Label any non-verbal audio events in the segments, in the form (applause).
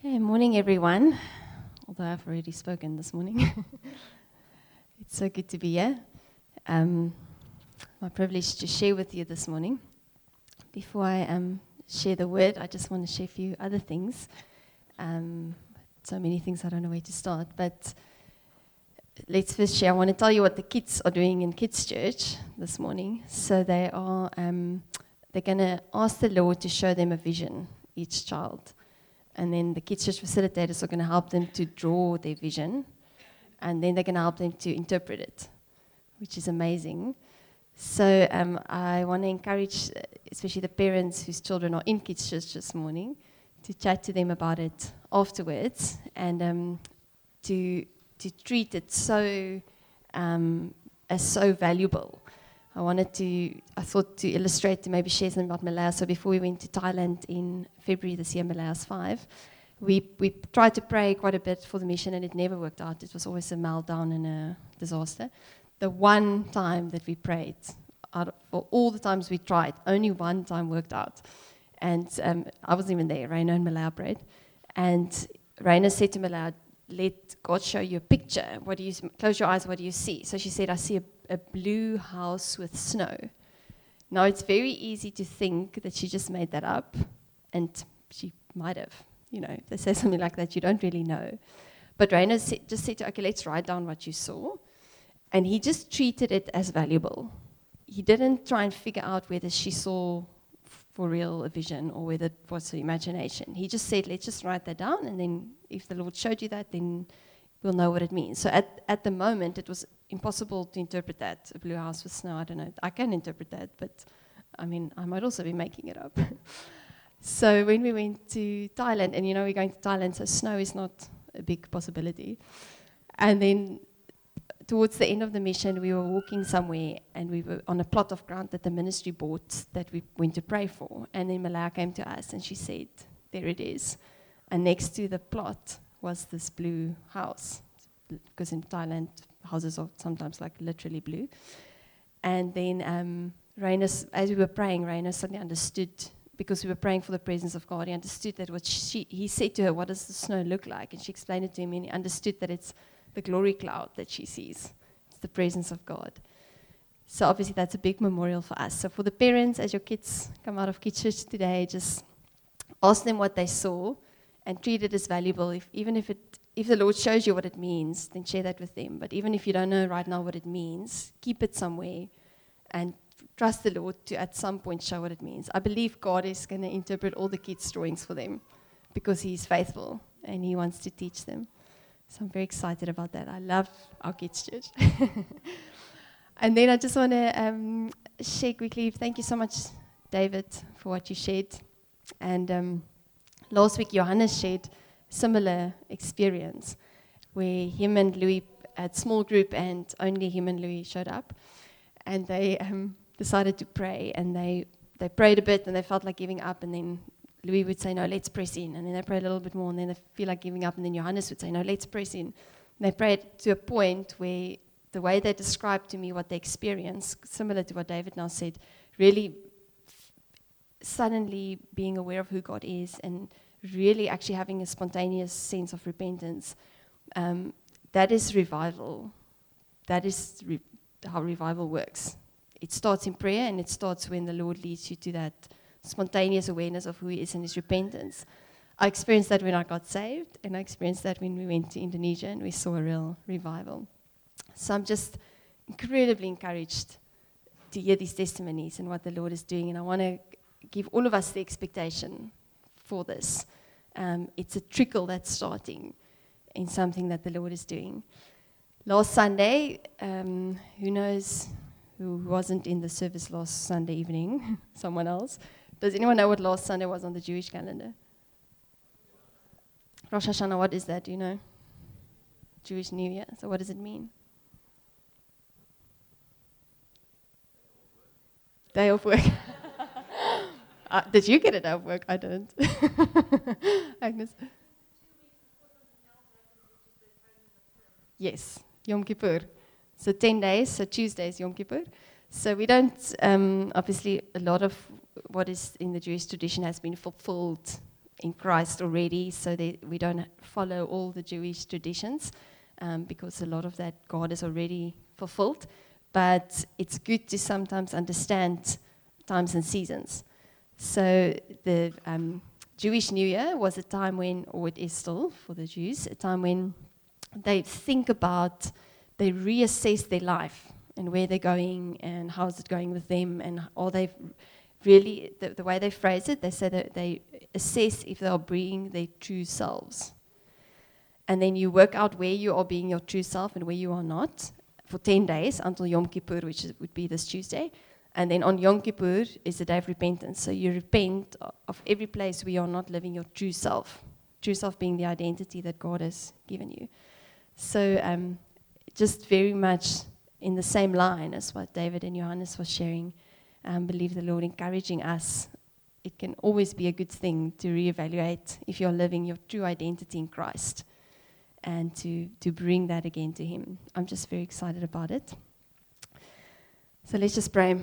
Okay, morning everyone. Although I've already spoken this morning, (laughs) it's so good to be here. Um, my privilege to share with you this morning. Before I um, share the word, I just want to share a few other things. Um, so many things I don't know where to start, but let's first share. I want to tell you what the kids are doing in Kids Church this morning. So they are um, they're going to ask the Lord to show them a vision, each child and then the kids church facilitators are going to help them to draw their vision, and then they're going to help them to interpret it, which is amazing. So um, I want to encourage, uh, especially the parents whose children are in kids church this morning, to chat to them about it afterwards and um, to to treat it so um, as so valuable. I wanted to, I thought to illustrate, maybe share something about. So before we went to Thailand in February this year, Malaya's five, we, we tried to pray quite a bit for the mission and it never worked out. It was always a meltdown and a disaster. The one time that we prayed, out of, for all the times we tried, only one time worked out. And um, I wasn't even there, Raina and Malaya prayed. And Raina said to Malaya, let God show you a picture. What do you close your eyes? What do you see? So she said, I see a, a blue house with snow. Now it's very easy to think that she just made that up, and she might have. You know, if they say (laughs) something like that, you don't really know. But Raina just said, to, okay, let's write down what you saw. And he just treated it as valuable. He didn't try and figure out whether she saw for real a vision or whether it was her imagination. He just said, let's just write that down, and then if the Lord showed you that, then we'll know what it means. So at, at the moment, it was impossible to interpret that. A blue house with snow, I don't know. I can interpret that, but I mean, I might also be making it up. (laughs) so when we went to Thailand, and you know, we're going to Thailand, so snow is not a big possibility. And then towards the end of the mission, we were walking somewhere and we were on a plot of ground that the ministry bought that we went to pray for. And then Malaya came to us and she said, There it is. And next to the plot was this blue house, because in Thailand, houses are sometimes like literally blue. And then um, as we were praying, Raina suddenly understood because we were praying for the presence of God. He understood that what she, he said to her, What does the snow look like? And she explained it to him, and he understood that it's the glory cloud that she sees. It's the presence of God. So obviously that's a big memorial for us. So for the parents, as your kids come out of kids church today, just ask them what they saw and treat it as valuable. If, even if it if the Lord shows you what it means, then share that with them. But even if you don't know right now what it means, keep it somewhere and trust the Lord to at some point show what it means. I believe God is going to interpret all the kids' drawings for them because He's faithful and He wants to teach them. So I'm very excited about that. I love our kids' church. (laughs) and then I just want to um, share quickly. Thank you so much, David, for what you shared. And um, last week, Johannes shared similar experience where him and Louis had small group and only him and Louis showed up. And they um, decided to pray and they, they prayed a bit and they felt like giving up and then Louis would say, no, let's press in. And then they pray a little bit more, and then they feel like giving up. And then Johannes would say, no, let's press in. And they prayed to a point where the way they described to me what they experienced, similar to what David now said, really suddenly being aware of who God is and really actually having a spontaneous sense of repentance. Um, that is revival. That is re- how revival works. It starts in prayer and it starts when the Lord leads you to that spontaneous awareness of who he is and his repentance. I experienced that when I got saved, and I experienced that when we went to Indonesia and we saw a real revival. So I'm just incredibly encouraged to hear these testimonies and what the Lord is doing, and I want to give all of us the expectation for this. Um, it's a trickle that's starting in something that the Lord is doing. Last Sunday, um, who knows who wasn't in the service last Sunday evening? (laughs) Someone else. Does anyone know what last Sunday was on the Jewish calendar? Rosh Hashanah, what is that? Do you know? Jewish New Year. So, what does it mean? Day of work. (laughs) uh, did you get a day of work? I didn't. (laughs) Agnes? Yes, Yom Kippur. So 10 days, so Tuesday is Yom Kippur. So we don't, um, obviously, a lot of what is in the Jewish tradition has been fulfilled in Christ already, so that we don't follow all the Jewish traditions, um, because a lot of that God has already fulfilled. But it's good to sometimes understand times and seasons. So the um, Jewish New Year was a time when, or it is still for the Jews, a time when they think about, they reassess their life and where they're going and how's it going with them and are they really, the, the way they phrase it, they say that they assess if they are being their true selves. And then you work out where you are being your true self and where you are not for 10 days until Yom Kippur, which is, would be this Tuesday. And then on Yom Kippur is the day of repentance. So you repent of every place where you're not living your true self. True self being the identity that God has given you. So um, just very much in the same line as what David and Johannes was sharing. Um, believe the Lord encouraging us. It can always be a good thing to reevaluate if you're living your true identity in Christ and to, to bring that again to Him. I'm just very excited about it. So let's just pray.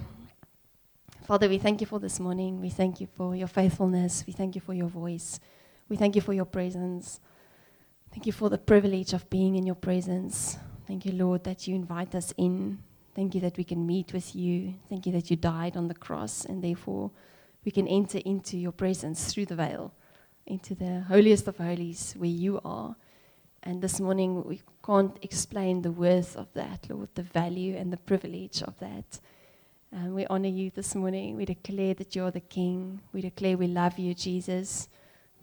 Father, we thank you for this morning. We thank you for your faithfulness. We thank you for your voice. We thank you for your presence. Thank you for the privilege of being in your presence. Thank you, Lord, that you invite us in. Thank you that we can meet with you. Thank you that you died on the cross, and therefore we can enter into your presence through the veil, into the holiest of holies where you are. And this morning we can't explain the worth of that, Lord, the value and the privilege of that. And we honor you this morning. We declare that you're the King. We declare we love you, Jesus.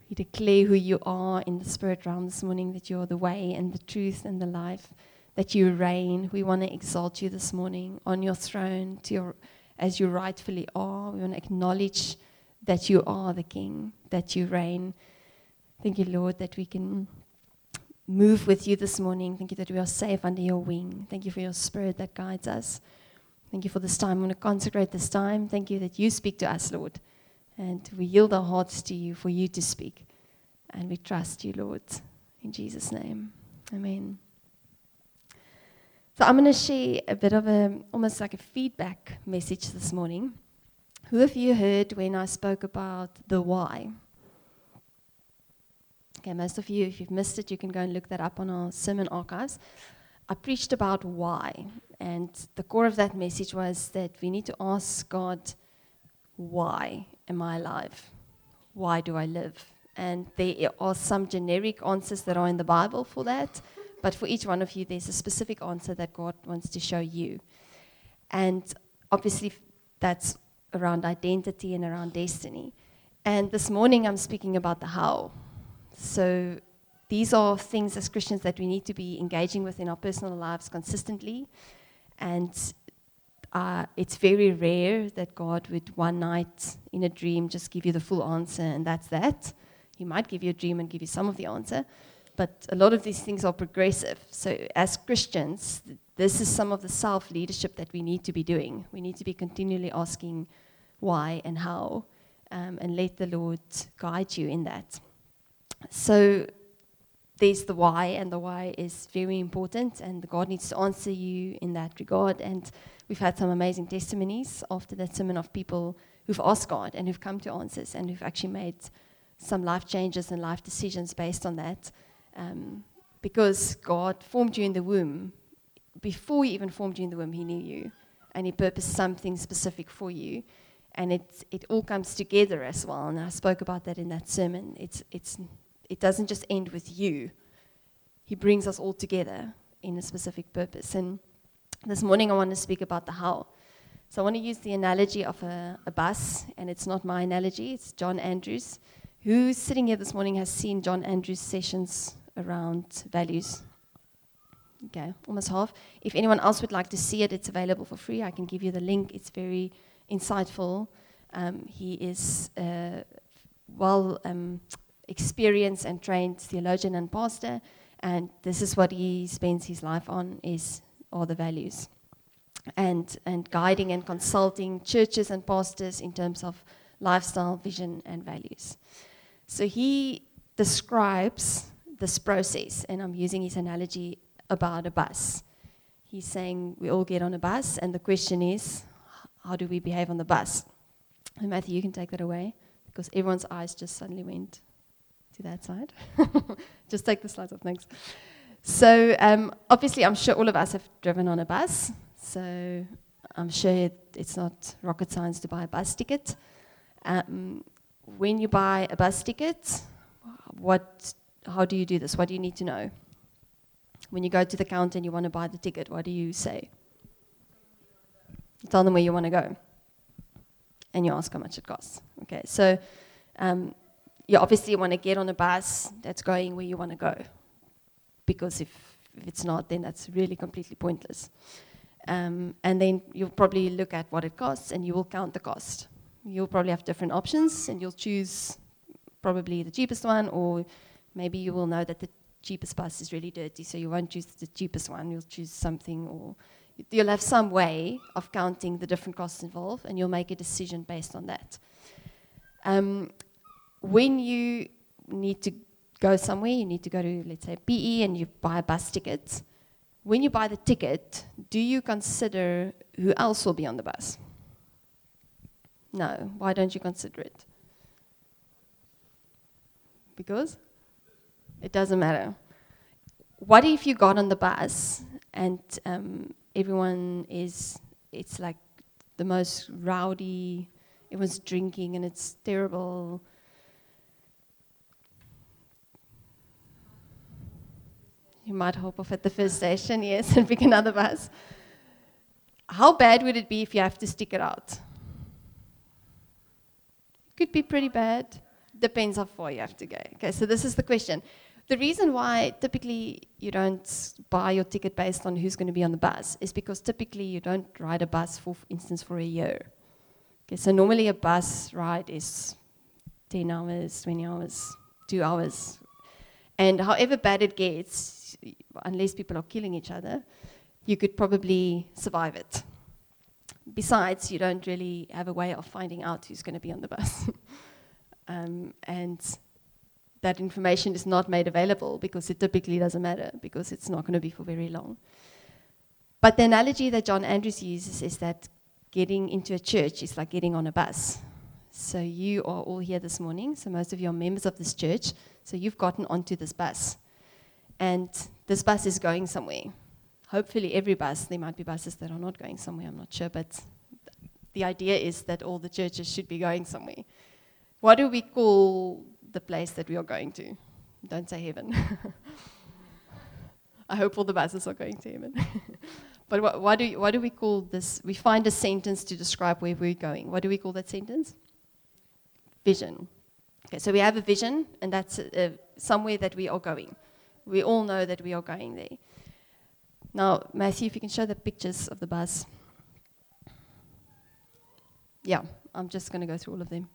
We declare who you are in the spirit realm this morning, that you're the way and the truth and the life, that you reign. We want to exalt you this morning on your throne your, as you rightfully are. We want to acknowledge that you are the King, that you reign. Thank you, Lord, that we can move with you this morning. Thank you that we are safe under your wing. Thank you for your spirit that guides us. Thank you for this time. I want to consecrate this time. Thank you that you speak to us, Lord. And we yield our hearts to you for you to speak. And we trust you, Lord. In Jesus' name. Amen. So I'm going to share a bit of a, almost like a feedback message this morning. Who of you heard when I spoke about the why? Okay, most of you, if you've missed it, you can go and look that up on our sermon archives. I preached about why, and the core of that message was that we need to ask God, why am I alive? Why do I live? And there are some generic answers that are in the Bible for that, but for each one of you, there's a specific answer that God wants to show you. And obviously, that's around identity and around destiny. And this morning, I'm speaking about the how. So these are things as Christians that we need to be engaging with in our personal lives consistently. And uh, it's very rare that God would one night in a dream just give you the full answer and that's that. He might give you a dream and give you some of the answer, but a lot of these things are progressive. So, as Christians, this is some of the self leadership that we need to be doing. We need to be continually asking why and how, um, and let the Lord guide you in that. So there's the why, and the why is very important, and God needs to answer you in that regard. And we've had some amazing testimonies after that sermon of people who've asked God and who've come to answers and who've actually made some life changes and life decisions based on that. Um, because God formed you in the womb, before He even formed you in the womb, He knew you, and He purposed something specific for you and it, it all comes together as well. And I spoke about that in that sermon. It's, it's it doesn't just end with you. He brings us all together in a specific purpose. And this morning I want to speak about the how. So I want to use the analogy of a, a bus, and it's not my analogy, it's John Andrews. Who's sitting here this morning has seen John Andrews' sessions around values? Okay, almost half. If anyone else would like to see it, it's available for free. I can give you the link. It's very insightful. Um, he is well um, experienced and trained theologian and pastor, and this is what he spends his life on is all the values. And, and guiding and consulting churches and pastors in terms of lifestyle, vision, and values. So he describes this process, and I'm using his analogy about a bus. He's saying we all get on a bus, and the question is, how do we behave on the bus? And Matthew, you can take that away because everyone's eyes just suddenly went to that side. (laughs) Just take the slides off, thanks. So, um, obviously, I'm sure all of us have driven on a bus. So, I'm sure it, it's not rocket science to buy a bus ticket. Um, when you buy a bus ticket, what, how do you do this? What do you need to know? When you go to the counter and you want to buy the ticket, what do you say? Tell them where you want to go. And you ask how much it costs. Okay, so um, you obviously want to get on a bus that's going where you want to go. Because if, if it's not, then that's really completely pointless. Um, and then you'll probably look at what it costs and you will count the cost. You'll probably have different options and you'll choose probably the cheapest one, or maybe you will know that the cheapest bus is really dirty, so you won't choose the cheapest one, you'll choose something, or you'll have some way of counting the different costs involved, and you'll make a decision based on that. Um, when you need to go somewhere, you need to go to, let's say, PE, and you buy a bus ticket. When you buy the ticket, do you consider who else will be on the bus? No. Why don't you consider it? Because it doesn't matter. What if you got on the bus and um, everyone is, it's like the most rowdy, everyone's drinking and it's terrible. You might hop off at the first station, (laughs) yes, and pick another bus. How bad would it be if you have to stick it out? Could be pretty bad depends how far you have to go. Okay, so this is the question. The reason why typically you don't buy your ticket based on who's going to be on the bus is because typically you don't ride a bus, for instance, for a year. Okay, so normally a bus ride is 10 hours, 20 hours, two hours. And however bad it gets, unless people are killing each other, you could probably survive it. Besides, you don't really have a way of finding out who's going to be on the bus. (laughs) Um, and that information is not made available because it typically doesn't matter because it's not going to be for very long. But the analogy that John Andrews uses is that getting into a church is like getting on a bus. So you are all here this morning, so most of you are members of this church, so you've gotten onto this bus. And this bus is going somewhere. Hopefully, every bus, there might be buses that are not going somewhere, I'm not sure, but the idea is that all the churches should be going somewhere. What do we call the place that we are going to? Don't say heaven. (laughs) I hope all the buses are going to heaven. (laughs) but what, do, what do we call this? We find a sentence to describe where we're going. What do we call that sentence? Vision. Okay, so we have a vision, and that's uh, somewhere that we are going. We all know that we are going there. Now, Matthew, if you can show the pictures of the bus. Yeah, I'm just going to go through all of them.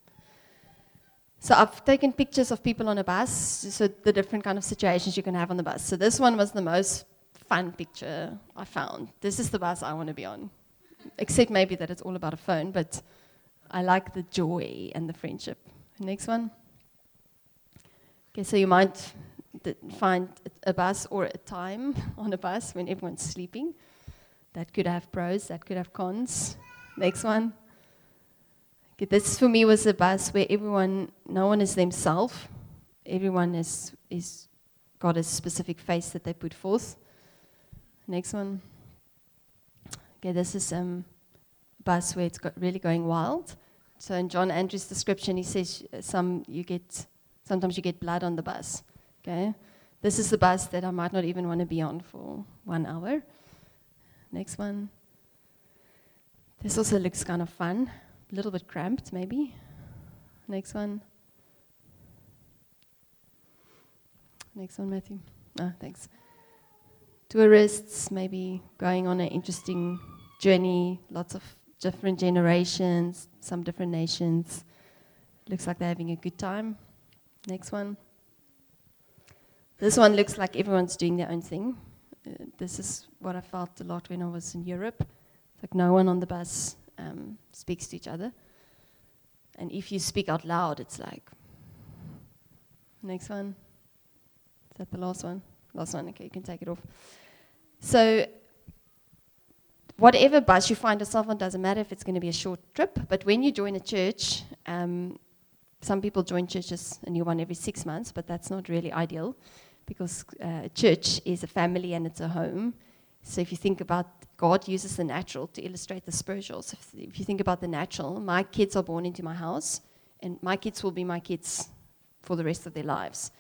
So I've taken pictures of people on a bus, so the different kind of situations you can have on the bus. So this one was the most fun picture I found. This is the bus I want to be on, except maybe that it's all about a phone, but I like the joy and the friendship. Next one. Okay, so you might find a bus or a time (laughs) on a bus when everyone's sleeping. That could have pros, that could have cons. Next one. This for me was a bus where everyone, no one is themselves. Everyone is, is got a specific face that they put forth. Next one. Okay, this is um, a bus where it's got really going wild. So in John Andrews' description, he says some you get sometimes you get blood on the bus. Okay, this is the bus that I might not even want to be on for one hour. Next one. This also looks kind of fun a little bit cramped, maybe. Next one. Next one, Matthew. Ah, thanks. Tourists, maybe going on an interesting journey, lots of different generations, some different nations. Looks like they're having a good time. Next one. This one looks like everyone's doing their own thing. Uh, this is what I felt a lot when I was in Europe. It's like no one on the bus um, speaks to each other. And if you speak out loud, it's like, next one. Is that the last one? Last one, okay, you can take it off. So, whatever bus you find yourself on, doesn't matter if it's going to be a short trip, but when you join a church, um, some people join churches, a new one every six months, but that's not really ideal because uh, a church is a family and it's a home. So if you think about God uses the natural to illustrate the spiritual. So if, if you think about the natural, my kids are born into my house, and my kids will be my kids for the rest of their lives.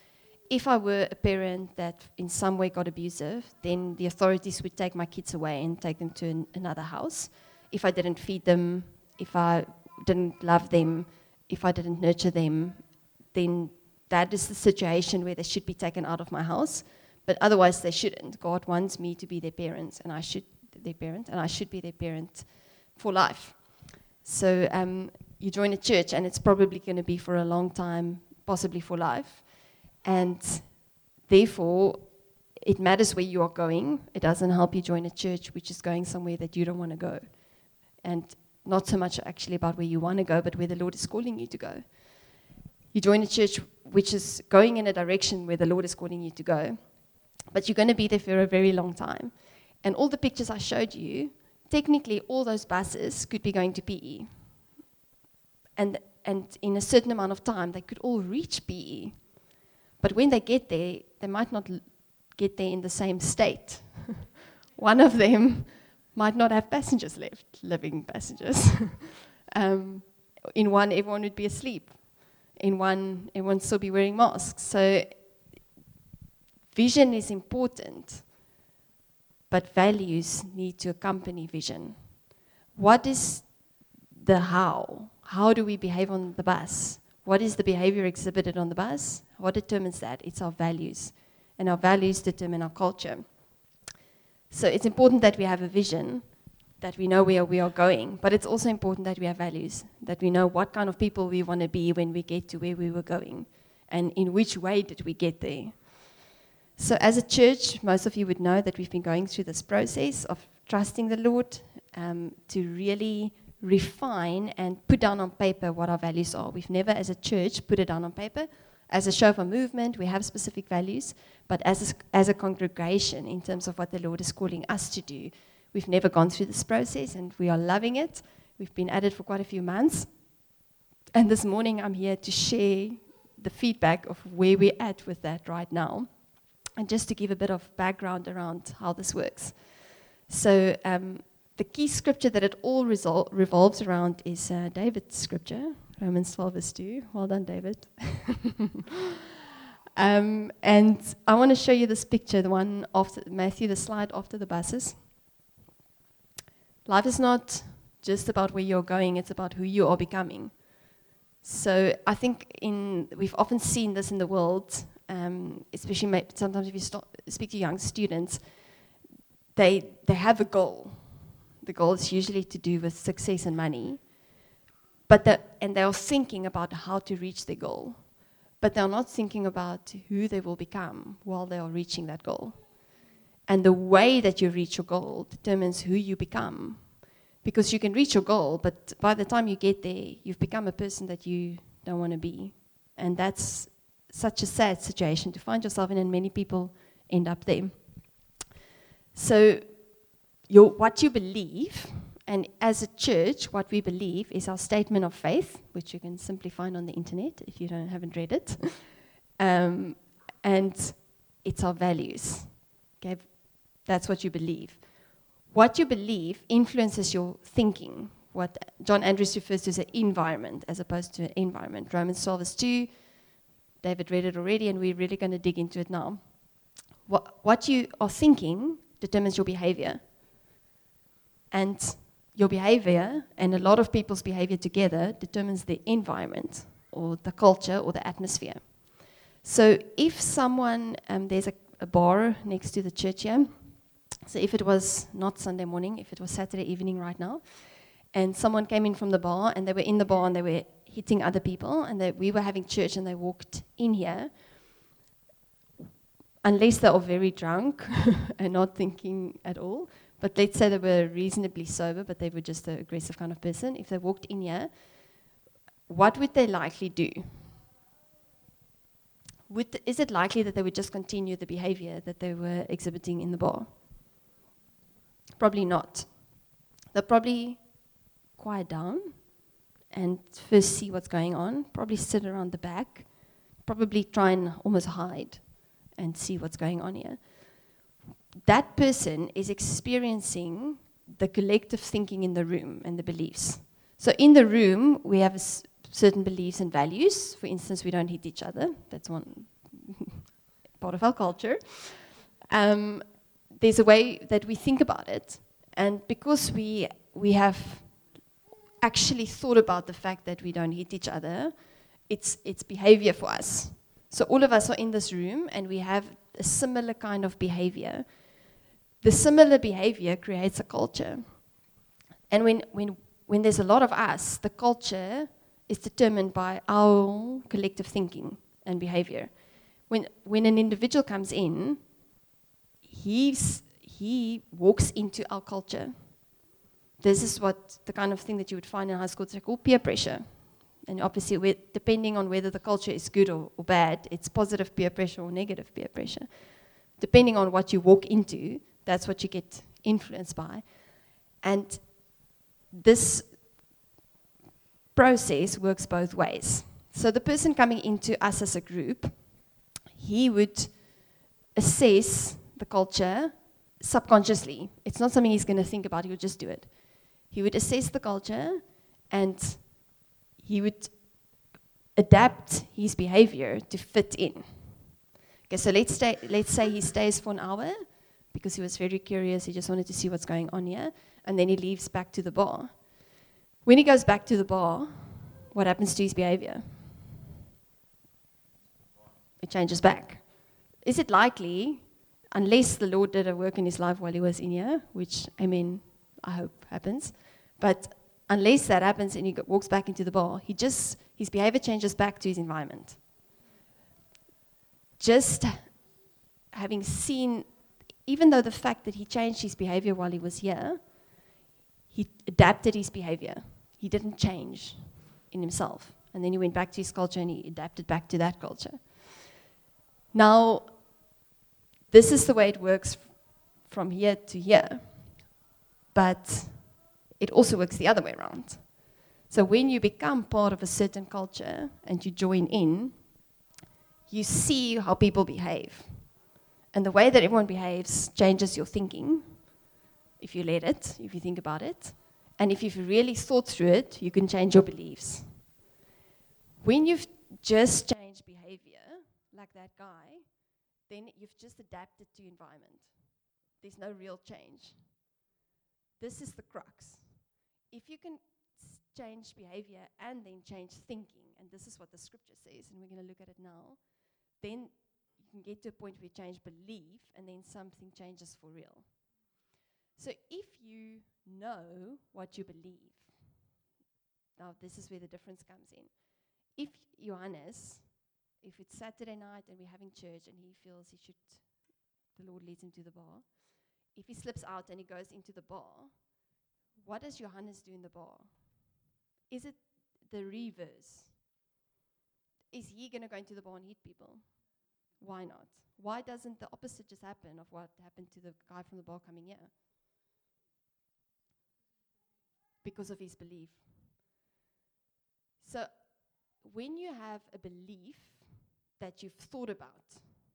If I were a parent that in some way got abusive, then the authorities would take my kids away and take them to an, another house. If I didn't feed them, if I didn't love them, if I didn't nurture them, then that is the situation where they should be taken out of my house. But otherwise, they shouldn't. God wants me to be their parent, and I should their parent, and I should be their parent for life. So um, you join a church, and it's probably going to be for a long time, possibly for life. And therefore, it matters where you are going. It doesn't help you join a church which is going somewhere that you don't want to go. And not so much actually about where you want to go, but where the Lord is calling you to go. You join a church which is going in a direction where the Lord is calling you to go, but you're going to be there for a very long time. And all the pictures I showed you, technically, all those buses could be going to PE. And, and in a certain amount of time, they could all reach PE. But when they get there, they might not l- get there in the same state. (laughs) One of them might not have passengers left, living passengers. (laughs) um, in one, everyone would be asleep. In one, everyone would still be wearing masks. So, vision is important but values need to accompany vision. What is the how? How do we behave on the bus? What is the behavior exhibited on the bus? What determines that? It's our values. And our values determine our culture. So it's important that we have a vision, that we know where we are going, but it's also important that we have values, that we know what kind of people we want to be when we get to where we were going, and in which way did we get there. So, as a church, most of you would know that we've been going through this process of trusting the Lord um, to really refine and put down on paper what our values are. We've never, as a church, put it down on paper. As a Shofar movement, we have specific values, but as a, as a congregation, in terms of what the Lord is calling us to do, we've never gone through this process and we are loving it. We've been at it for quite a few months. And this morning, I'm here to share the feedback of where we're at with that right now and just to give a bit of background around how this works. So, um, the key scripture that it all resol- revolves around is uh, David's scripture, Romans 12, verse 2. Well done, David. (laughs) um, and I want to show you this picture, the one after Matthew, the slide after the buses. Life is not just about where you're going, it's about who you are becoming. So I think in, we've often seen this in the world um, especially sometimes if you speak to young students, they, they have a goal. The goal is usually to do with success and money, but the, and they're thinking about how to reach their goal, but they're not thinking about who they will become while they are reaching that goal. And the way that you reach your goal determines who you become. Because you can reach your goal, but by the time you get there, you've become a person that you don't want to be. And that's such a sad situation to find yourself in, and many people end up there. So, your, what you believe, and as a church, what we believe is our statement of faith, which you can simply find on the internet if you don't, haven't read it. (laughs) um, and it's our values. Okay? That's what you believe. What you believe influences your thinking. What John Andrews refers to as an environment as opposed to an environment. Romans 12 verse 2 David read it already, and we're really going to dig into it now. What, what you are thinking determines your behavior. And your behavior, and a lot of people's behavior together, determines the environment, or the culture, or the atmosphere. So if someone, um, there's a, a bar next to the church here, so if it was not Sunday morning, if it was Saturday evening right now, and someone came in from the bar and they were in the bar and they were hitting other people, and that we were having church and they walked in here, unless they are very drunk (laughs) and not thinking at all, but let's say they were reasonably sober, but they were just an aggressive kind of person, if they walked in here, what would they likely do? Would, is it likely that they would just continue the behavior that they were exhibiting in the bar? Probably not. They'll probably quiet down and first see what's going on, probably sit around the back, probably try and almost hide and see what's going on here. That person is experiencing the collective thinking in the room and the beliefs. So in the room, we have certain beliefs and values. For instance, we don't hit each other. That's one (laughs) part of our culture. Um, there's a way that we think about it. And because we, we have actually thought about the fact that we don't hit each other, it's, it's behavior for us. So all of us are in this room and we have a similar kind of behavior. The similar behavior creates a culture. And when, when, when there's a lot of us, the culture is determined by our collective thinking and behavior. When, when an individual comes in, he's, he walks into our culture. This is what the kind of thing that you would find in high school, it's called peer pressure. And obviously, depending on whether the culture is good or, or bad, it's positive peer pressure or negative peer pressure. Depending on what you walk into, that's what you get influenced by. And this process works both ways. So the person coming into us as a group, he would assess the culture subconsciously. It's not something he's going to think about, he'll just do it. He would assess the culture and he would adapt his behavior to fit in. Okay, so let's, stay, let's say he stays for an hour because he was very curious, he just wanted to see what's going on here, and then he leaves back to the bar. When he goes back to the bar, what happens to his behavior? It changes back. Is it likely, unless the Lord did a work in his life while he was in here, which, I mean, I hope happens, but unless that happens and he walks back into the bar, he just, his behavior changes back to his environment. Just having seen, even though the fact that he changed his behavior while he was here, he adapted his behavior he didn't change in himself. And then he went back to his culture and he adapted back to that culture. Now, this is the way it works from here to here, but it also works the other way around. So when you become part of a certain culture and you join in, you see how people behave. And the way that everyone behaves changes your thinking, if you let it, if you think about it. And if you've really thought through it, you can change your beliefs. When you've just changed behavior, like that guy, then you've just adapted to environment. There's no real change. This is the crux. If you can change behavior and then change thinking, and this is what the scripture says, and we're going to look at it now, then you can get to a point where you change belief and then something changes for real. So if you know what you believe, now this is where the difference comes in. If Johannes, if it's Saturday night and we're having church and he feels he should, the Lord leads him to the bar, if he slips out and he goes into the bar, what does Johannes do in the bar? Is it the reverse? Is he going to go into the bar and hit people? Why not? Why doesn't the opposite just happen of what happened to the guy from the bar coming here? because of his belief. So, when you have a belief that you've thought about,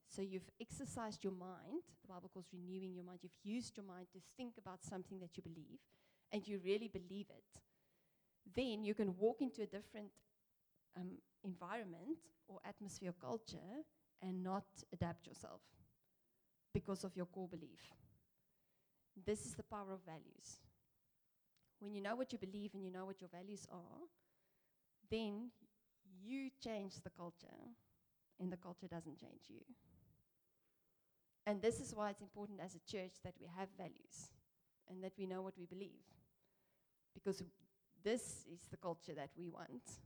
so you've exercised your mind, the Bible calls renewing your mind, you've used your mind to think about something that you believe, and you really believe it, then you can walk into a different um, environment or atmosphere or culture and not adapt yourself because of your core belief. This is the power of values when you know what you believe and you know what your values are, then you change the culture and the culture doesn't change you. And this is why it's important as a church that we have values and that we know what we believe. Because this is the culture that we want.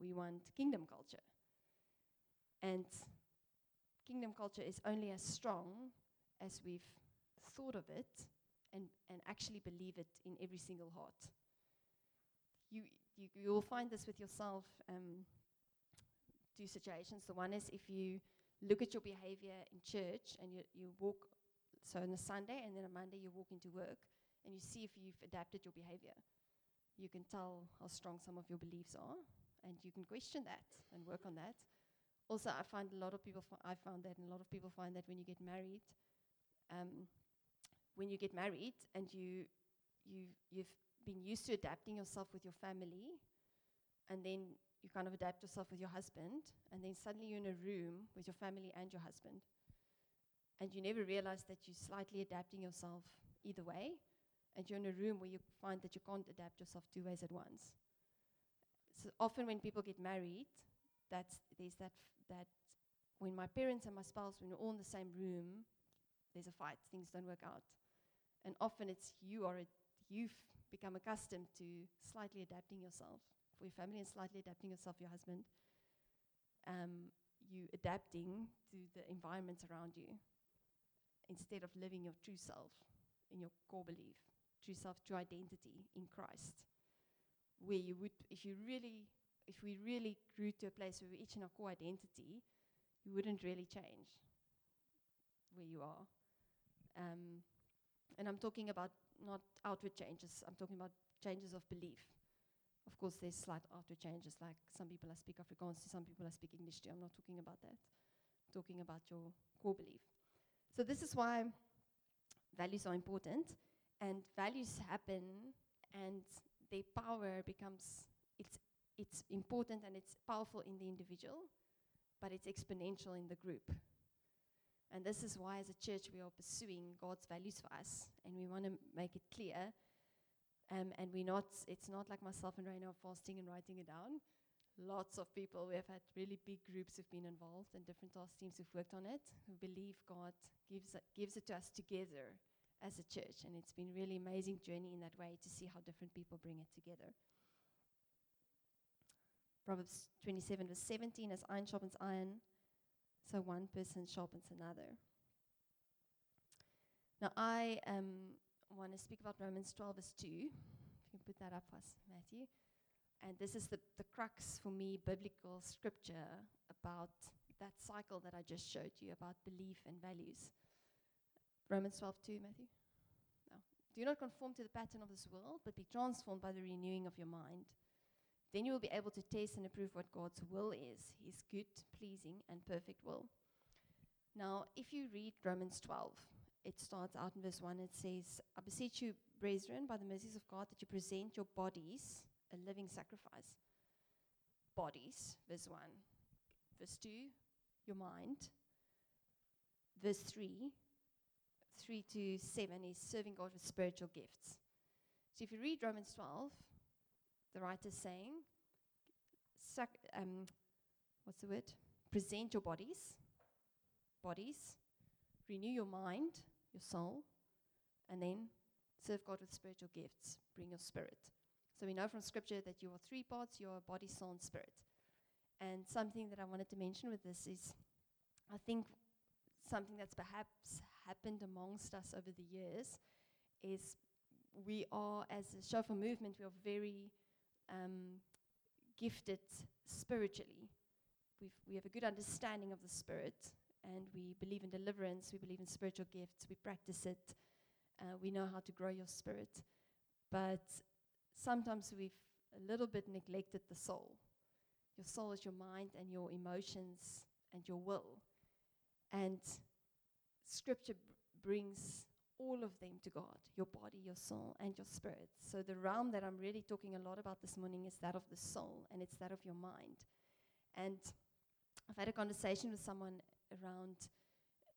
We want kingdom culture. And kingdom culture is only as strong as we've thought of it and, and actually believe it in every single heart. You, you, you will find this with yourself um, two situations. The one is if you look at your behavior in church and you, you walk, so on a Sunday and then a Monday you walk into work and you see if you've adapted your behavior. you can tell how strong some of your beliefs are, and you can question that and work on that. Also, I find a lot of people, I found that, and a lot of people find that when you get married, um, when you get married and you, you, you've been used to adapting yourself with your family, and then you kind of adapt yourself with your husband, and then suddenly you're in a room with your family and your husband. And you never realize that you're slightly adapting yourself either way, and you're in a room where you find that you can't adapt yourself two ways at once. So often when people get married, that's, there's that, f- that when my parents and my spouse, when we're all in the same room, there's a fight, things don't work out. And often it's you are a, you've become accustomed to slightly adapting yourself for your family and slightly adapting yourself your husband. Um, you adapting to the environments around you instead of living your true self in your core belief, true self, true identity in Christ. Where you would, if you really, if we really grew to a place where we're each in our core identity, you wouldn't really change where you are. Um, and I'm talking about not outward changes, I'm talking about changes of belief. Of course, there's slight outward changes, like some people I speak Afrikaans to, some people I speak English to. I'm not talking about that. I'm talking about your core belief. So, this is why values are important, and values happen, and their power becomes it's, it's important and it's powerful in the individual, but it's exponential in the group. And this is why, as a church, we are pursuing God's values for us, and we want to make it clear. Um, and we're not, it's not like myself and Raina are fasting and writing it down. Lots of people, we have had really big groups who've been involved, and different task teams who've worked on it, who believe God gives gives it to us together as a church. And it's been really amazing journey in that way to see how different people bring it together. Proverbs 27, verse 17, as iron sharpens iron, so one person sharpens another. Now, I um, want to speak about Romans 12, verse 2. If you can put that up for us, Matthew. And this is the, the crux for me, biblical scripture about that cycle that I just showed you about belief and values. Romans 12, 2, Matthew. No. Do not conform to the pattern of this world, but be transformed by the renewing of your mind. Then you will be able to taste and approve what God's will is his good, pleasing, and perfect will. Now, if you read Romans 12, it starts out in verse 1. It says, I beseech you, brethren, by the mercies of God, that you present your bodies a living sacrifice. Bodies, verse 1. Verse 2, your mind. Verse 3, 3 to 7 is serving God with spiritual gifts. So if you read Romans 12, the writer's saying, sac- um, what's the word? Present your bodies, bodies, renew your mind, your soul, and then serve God with spiritual gifts, bring your spirit. So we know from scripture that you are three parts you are body, soul, and spirit. And something that I wanted to mention with this is I think something that's perhaps happened amongst us over the years is we are, as a Shofar movement, we are very um, gifted spiritually. We've, we have a good understanding of the spirit, and we believe in deliverance, we believe in spiritual gifts, we practice it, uh, we know how to grow your spirit. But sometimes we've a little bit neglected the soul. Your soul is your mind and your emotions and your will. And scripture brings all of them to God your body, your soul, and your spirit. So, the realm that I'm really talking a lot about this morning is that of the soul, and it's that of your mind. And I've had a conversation with someone around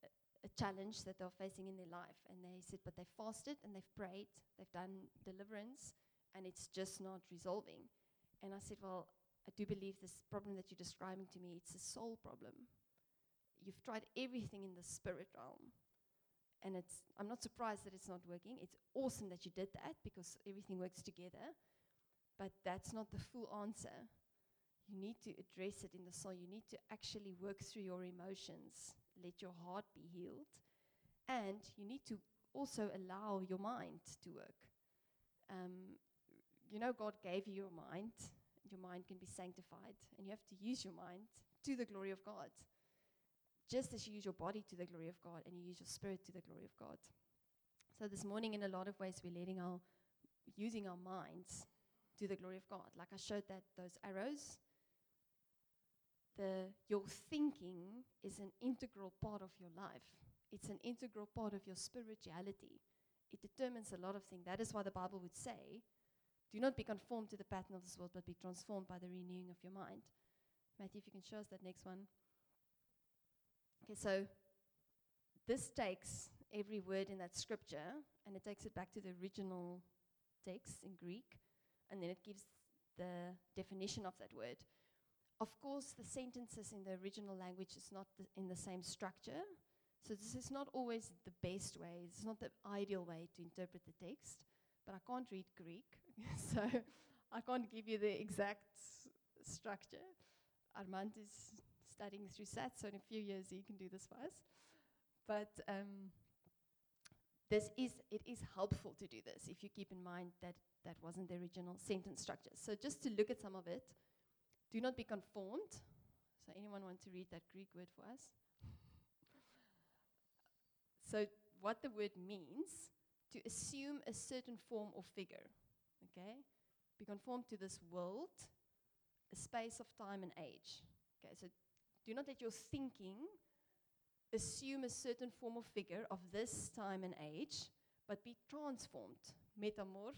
a- a challenge that they're facing in their life. And they said, but they fasted and they've prayed, they've done deliverance, and it's just not resolving. And I said, well, I do believe this problem that you're describing to me, it's a soul problem. You've tried everything in the spirit realm. And it's, I'm not surprised that it's not working. It's awesome that you did that because everything works together. But that's not the full answer. You need to address it in the soul. You need to actually work through your emotions, let your heart be healed. And you need to also allow your mind to work. Um, you know, God gave you your mind. Your mind can be sanctified, and you have to use your mind to the glory of God. Just as you use your body to the glory of God and you use your spirit to the glory of God. So this morning, in a lot of ways, we're letting our using our minds to the glory of God. Like I showed that those arrows, the your thinking is an integral part of your life. It's an integral part of your spirituality. It determines a lot of things. That is why the Bible would say, do not be conformed to the pattern of this world, but be transformed by the renewing of your mind. Matthew, if you can show us that next one. Okay, so this takes every word in that scripture and it takes it back to the original text in Greek, and then it gives the definition of that word. Of course, the sentences in the original language is not the, in the same structure, so this is not always the best way. It's not the ideal way to interpret the text. But I can't read Greek, (laughs) so I can't give you the exact structure. Armand is studying through SAT, so in a few years he can do this for us. But um, this is it is helpful to do this if you keep in mind that that wasn't the original sentence structure. So just to look at some of it, do not be conformed. So anyone want to read that Greek word for us? so what the word means to assume a certain form or figure. Okay? Be conformed to this world, a space of time and age. Okay, so do not let your thinking assume a certain form or figure of this time and age, but be transformed, metamorph,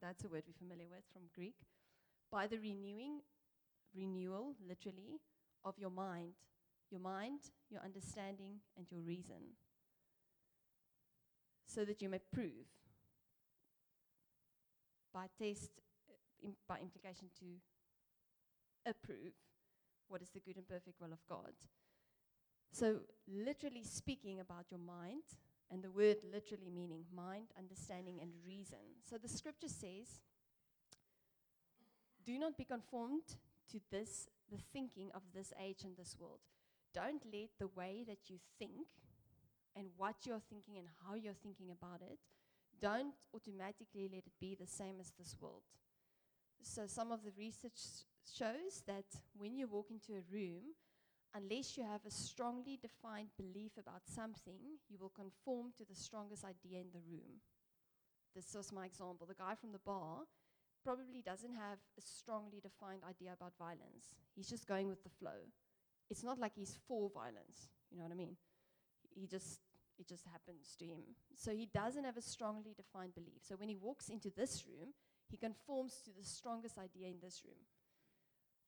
that's a word we're familiar with from Greek, by the renewing, renewal, literally, of your mind. Your mind, your understanding, and your reason. So that you may prove, by test, uh, by implication, to approve what is the good and perfect will of God. So, literally speaking about your mind, and the word literally meaning mind, understanding, and reason. So, the scripture says, Do not be conformed to this, the thinking of this age and this world. Don't let the way that you think and what you're thinking and how you're thinking about it, don't automatically let it be the same as this world. So, some of the research shows that when you walk into a room, unless you have a strongly defined belief about something, you will conform to the strongest idea in the room. This was my example. The guy from the bar probably doesn't have a strongly defined idea about violence. He's just going with the flow. It's not like he's for violence, you know what I mean? He just it just happens to him. So he doesn't have a strongly defined belief. So when he walks into this room, he conforms to the strongest idea in this room.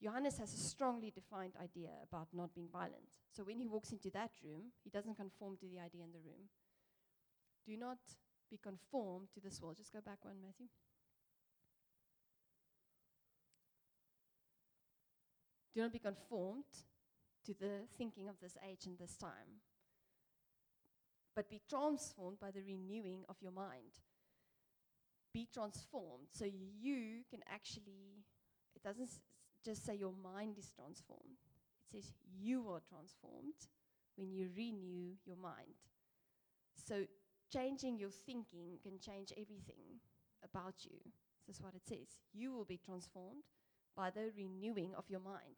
Johannes has a strongly defined idea about not being violent. So when he walks into that room, he doesn't conform to the idea in the room. Do not be conformed to this world. Just go back one, Matthew. Do not be conformed to the thinking of this age and this time, but be transformed by the renewing of your mind. Be transformed so you can actually, it doesn't just say your mind is transformed, it says you are transformed when you renew your mind. So changing your thinking can change everything about you. This is what it says. You will be transformed by the renewing of your mind.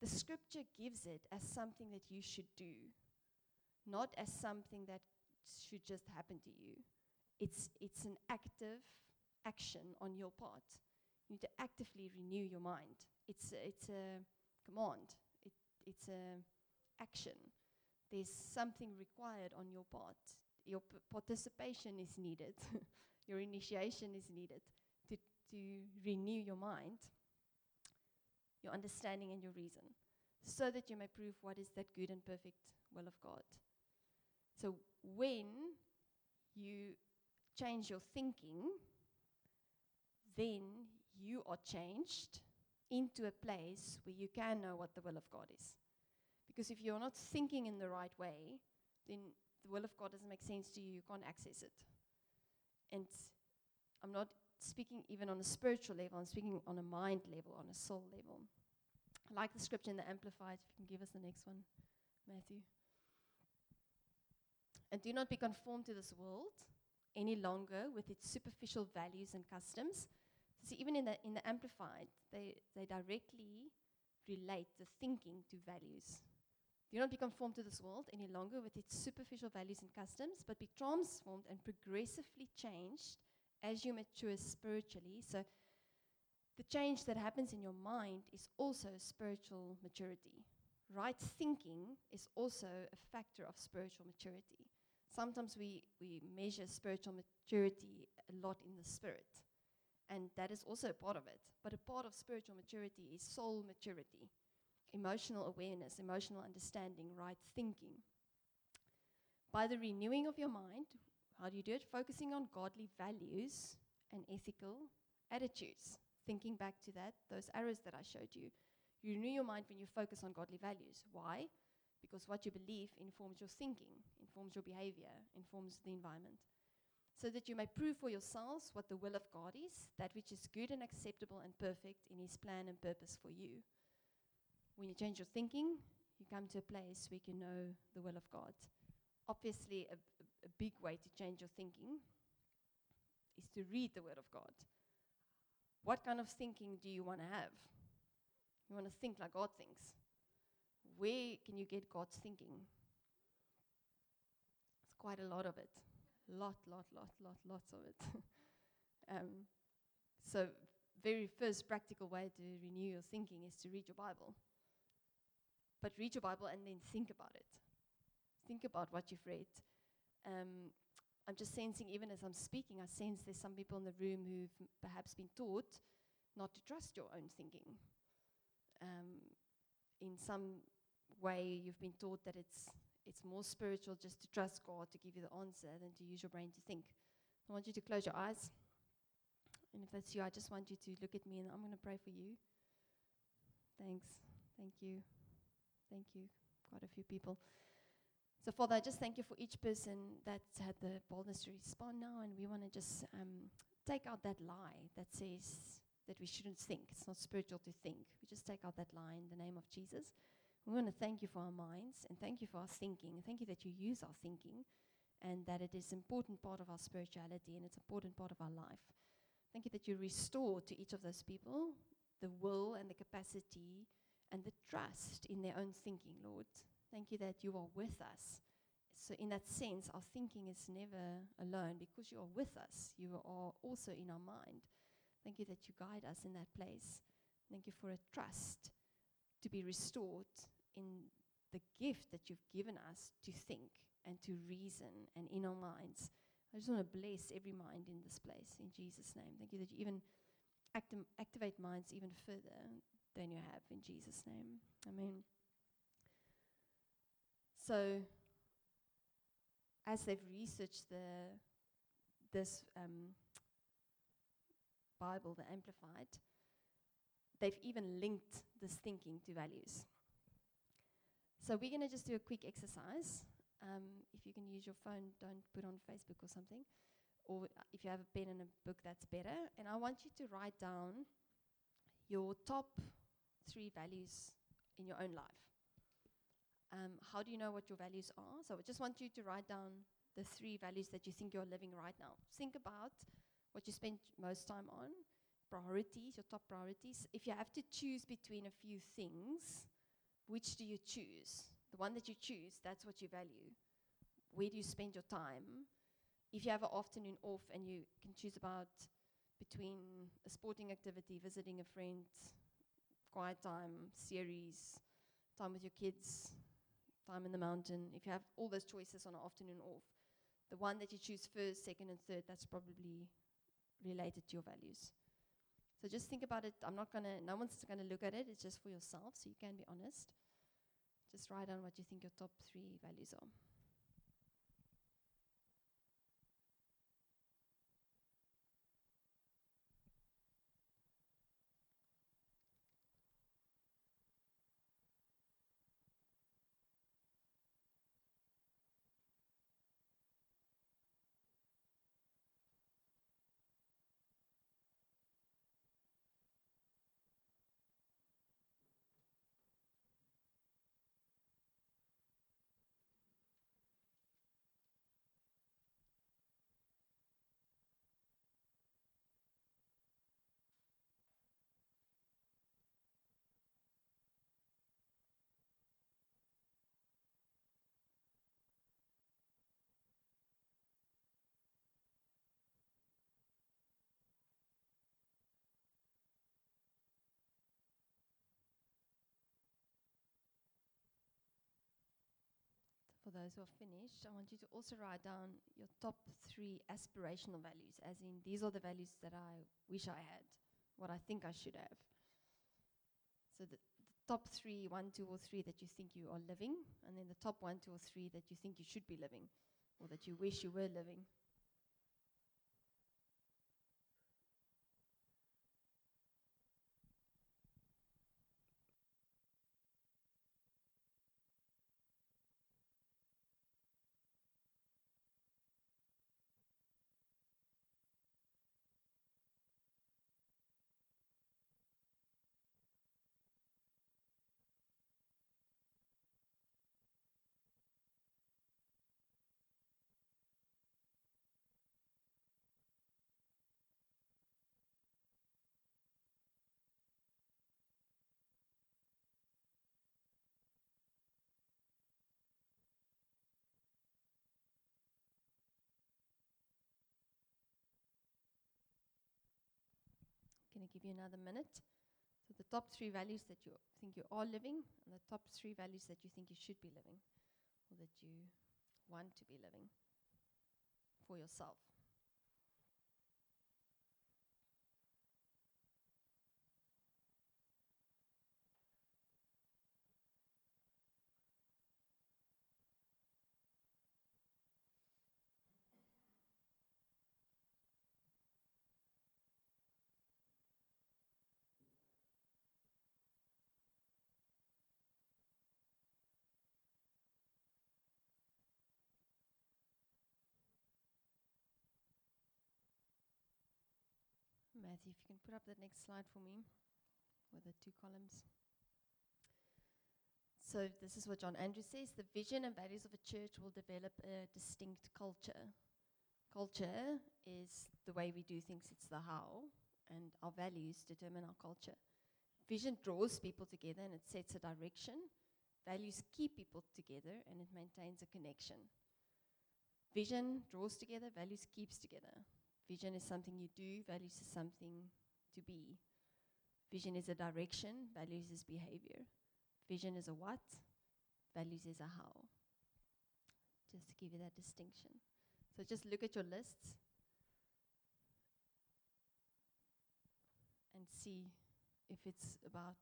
The scripture gives it as something that you should do, not as something that should just happen to you. It's, it's an active action on your part. You need to actively renew your mind. It's, a- it's a command, it, it's an action. There's something required on your part. Your p- participation is needed, (laughs) your initiation is needed to, to renew your mind your understanding and your reason, so that you may prove what is that good and perfect will of God. So when you change your thinking, then you are changed into a place where you can know what the will of God is. Because if you're not thinking in the right way, then the will of God doesn't make sense to you, you can't access it. And I'm not speaking even on a spiritual level, I'm speaking on a mind level, on a soul level. I like the scripture in the Amplified. If you can give us the next one, Matthew. And do not be conformed to this world any longer with its superficial values and customs. See, even in the, in the Amplified, they, they directly relate the thinking to values. Do not be conformed to this world any longer with its superficial values and customs, but be transformed and progressively changed as you mature spiritually. So, the change that happens in your mind is also spiritual maturity. Right thinking is also a factor of spiritual maturity. Sometimes we, we measure spiritual maturity a lot in the spirit, and that is also a part of it. But a part of spiritual maturity is soul maturity, emotional awareness, emotional understanding, right thinking. By the renewing of your mind, how do you do it? Focusing on godly values and ethical attitudes. Thinking back to that, those arrows that I showed you. You renew your mind when you focus on godly values. Why? Because what you believe informs your thinking, informs your behavior, informs the environment. So that you may prove for yourselves what the will of God is, that which is good and acceptable and perfect in His plan and purpose for you. When you change your thinking, you come to a place where you can know the will of God obviously a, a big way to change your thinking is to read the Word of God. What kind of thinking do you want to have? You want to think like God thinks. Where can you get God's thinking? It's quite a lot of it. Lot, lot, lot, lot, lots of it. (laughs) um, so, very first practical way to renew your thinking is to read your Bible. But read your Bible and then think about it think about what you've read. Um, I'm just sensing, even as I'm speaking, I sense there's some people in the room who've perhaps been taught not to trust your own thinking. Um, in some way, you've been taught that it's, it's more spiritual just to trust God to give you the answer than to use your brain to think. I want you to close your eyes. And if that's you, I just want you to look at me and I'm going to pray for you. Thanks. Thank you. Thank you. Quite a few people. So, Father, I just thank you for each person that's had the boldness to respond now, and we want to just um, take out that lie that says that we shouldn't think. It's not spiritual to think. We just take out that lie in the name of Jesus. We want to thank you for our minds and thank you for our thinking. Thank you that you use our thinking and that it is an important part of our spirituality and it's an important part of our life. Thank you that you restore to each of those people the will and the capacity and the trust in their own thinking, Lord. Thank you that you are with us. So, in that sense, our thinking is never alone because you are with us. You are also in our mind. Thank you that you guide us in that place. Thank you for a trust to be restored in the gift that you've given us to think and to reason and in our minds. I just want to bless every mind in this place in Jesus' name. Thank you that you even acti- activate minds even further than you have in Jesus' name. Amen. So, as they've researched the, this um, Bible, the Amplified, they've even linked this thinking to values. So, we're going to just do a quick exercise. Um, if you can use your phone, don't put on Facebook or something. Or if you have a pen and a book, that's better. And I want you to write down your top three values in your own life. Um, how do you know what your values are? So I just want you to write down the three values that you think you're living right now. Think about what you spend most time on, priorities, your top priorities. If you have to choose between a few things, which do you choose? The one that you choose, that's what you value. Where do you spend your time? If you have an afternoon off and you can choose about between a sporting activity, visiting a friend, quiet time, series, time with your kids, time in the mountain, if you have all those choices on an afternoon off, the one that you choose first, second, and third, that's probably related to your values. So just think about it. I'm not going to, no one's going to look at it. It's just for yourself, so you can be honest. Just write down what you think your top three values are. Those who are finished, I want you to also write down your top three aspirational values, as in these are the values that I wish I had, what I think I should have. So the, the top three, one, two, or three that you think you are living, and then the top one, two, or three that you think you should be living, or that you wish you were living. Going to give you another minute. So, the top three values that you think you are living, and the top three values that you think you should be living, or that you want to be living for yourself. Matthew, if you can put up that next slide for me with the two columns. So, this is what John Andrews says the vision and values of a church will develop a distinct culture. Culture is the way we do things, it's the how, and our values determine our culture. Vision draws people together and it sets a direction. Values keep people together and it maintains a connection. Vision draws together, values keeps together. Vision is something you do, values is something to be. Vision is a direction, values is behavior. Vision is a what, values is a how. Just to give you that distinction. So just look at your lists and see if it's about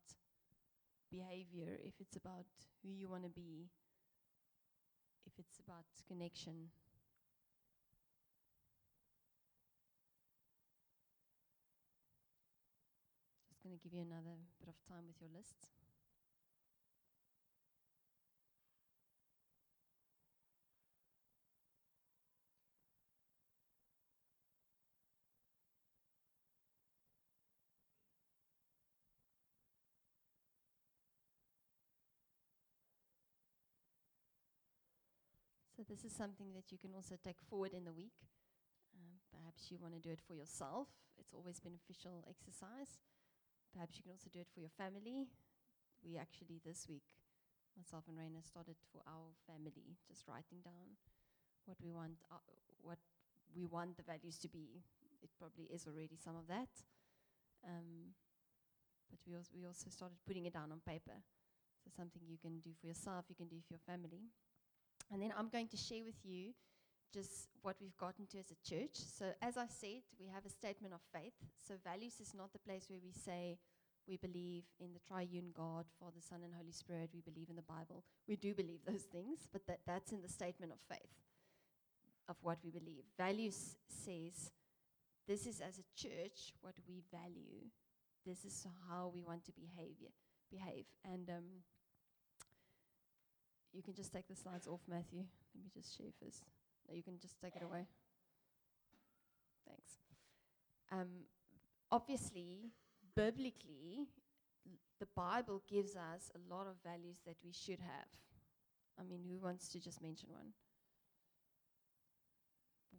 behavior, if it's about who you want to be, if it's about connection. Going to give you another bit of time with your lists. So, this is something that you can also take forward in the week. Um, perhaps you want to do it for yourself, it's always beneficial exercise. Perhaps you can also do it for your family. We actually, this week, myself and Raina started for our family, just writing down what we want, uh, what we want the values to be. It probably is already some of that. Um, but we also, we also started putting it down on paper. So, something you can do for yourself, you can do for your family. And then I'm going to share with you just what we've gotten to as a church. So, as I said, we have a statement of faith. So, values is not the place where we say we believe in the triune God, Father, Son, and Holy Spirit. We believe in the Bible. We do believe those things, but that, that's in the statement of faith of what we believe. Values says this is as a church what we value. This is how we want to behave. behave. And um, you can just take the slides off, Matthew. Let me just share first. You can just take it away. Thanks. Um, obviously, biblically, the Bible gives us a lot of values that we should have. I mean, who wants to just mention one?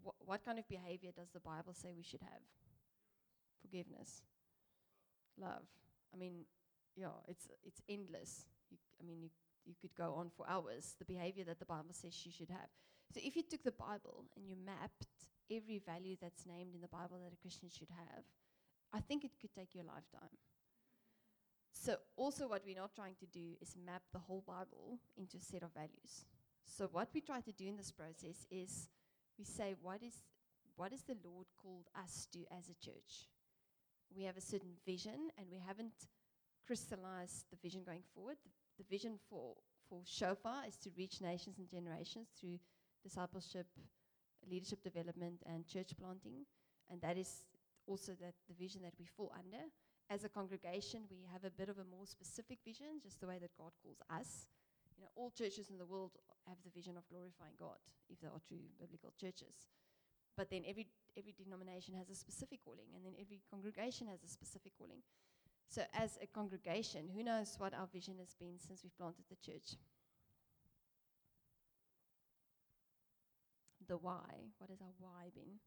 What, what kind of behavior does the Bible say we should have? Forgiveness, love. I mean, yeah, it's it's endless. You, I mean, you you could go on for hours, the behavior that the Bible says you should have. So if you took the Bible and you mapped every value that's named in the Bible that a Christian should have, I think it could take you a lifetime. So also what we're not trying to do is map the whole Bible into a set of values. So, what we try to do in this process is we say, what is, what is the Lord called us to as a church? We have a certain vision, and we haven't crystallized the vision going forward. The, the vision for, for Shofar is to reach nations and generations through discipleship, leadership development, and church planting. And that is also that the vision that we fall under. As a congregation, we have a bit of a more specific vision, just the way that God calls us. You know, all churches in the world have the vision of glorifying God, if they are true biblical churches. But then every every denomination has a specific calling, and then every congregation has a specific calling. So, as a congregation, who knows what our vision has been since we've planted the church? The why. What has our why been?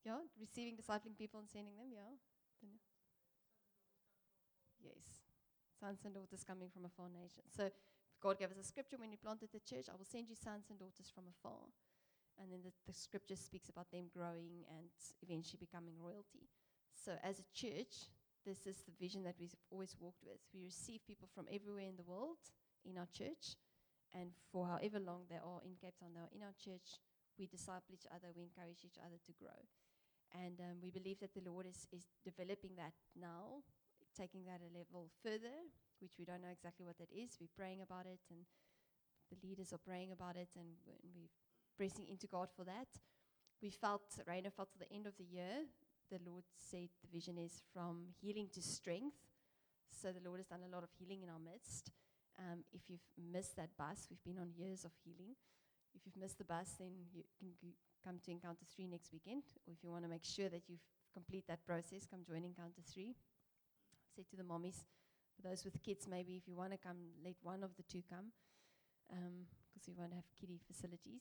Yeah, receiving, discipling people, and sending them. Yeah. Yes. Sons and daughters coming from a far nation. So God gave us a scripture when He planted the church I will send you sons and daughters from afar. And then the, the scripture speaks about them growing and eventually becoming royalty. So as a church, this is the vision that we've always walked with. We receive people from everywhere in the world in our church. And for however long they are in Cape Town, they are in our church. We disciple each other, we encourage each other to grow. And um, we believe that the Lord is, is developing that now taking that a level further, which we don't know exactly what that is. We're praying about it, and the leaders are praying about it, and we're pressing into God for that. We felt, Raina felt to the end of the year, the Lord said the vision is from healing to strength. So the Lord has done a lot of healing in our midst. Um, if you've missed that bus, we've been on years of healing. If you've missed the bus, then you can come to Encounter 3 next weekend. Or if you want to make sure that you've complete that process, come join Encounter 3 say to the mommies, for those with kids, maybe if you want to come, let one of the two come, because um, we won't have kiddie facilities.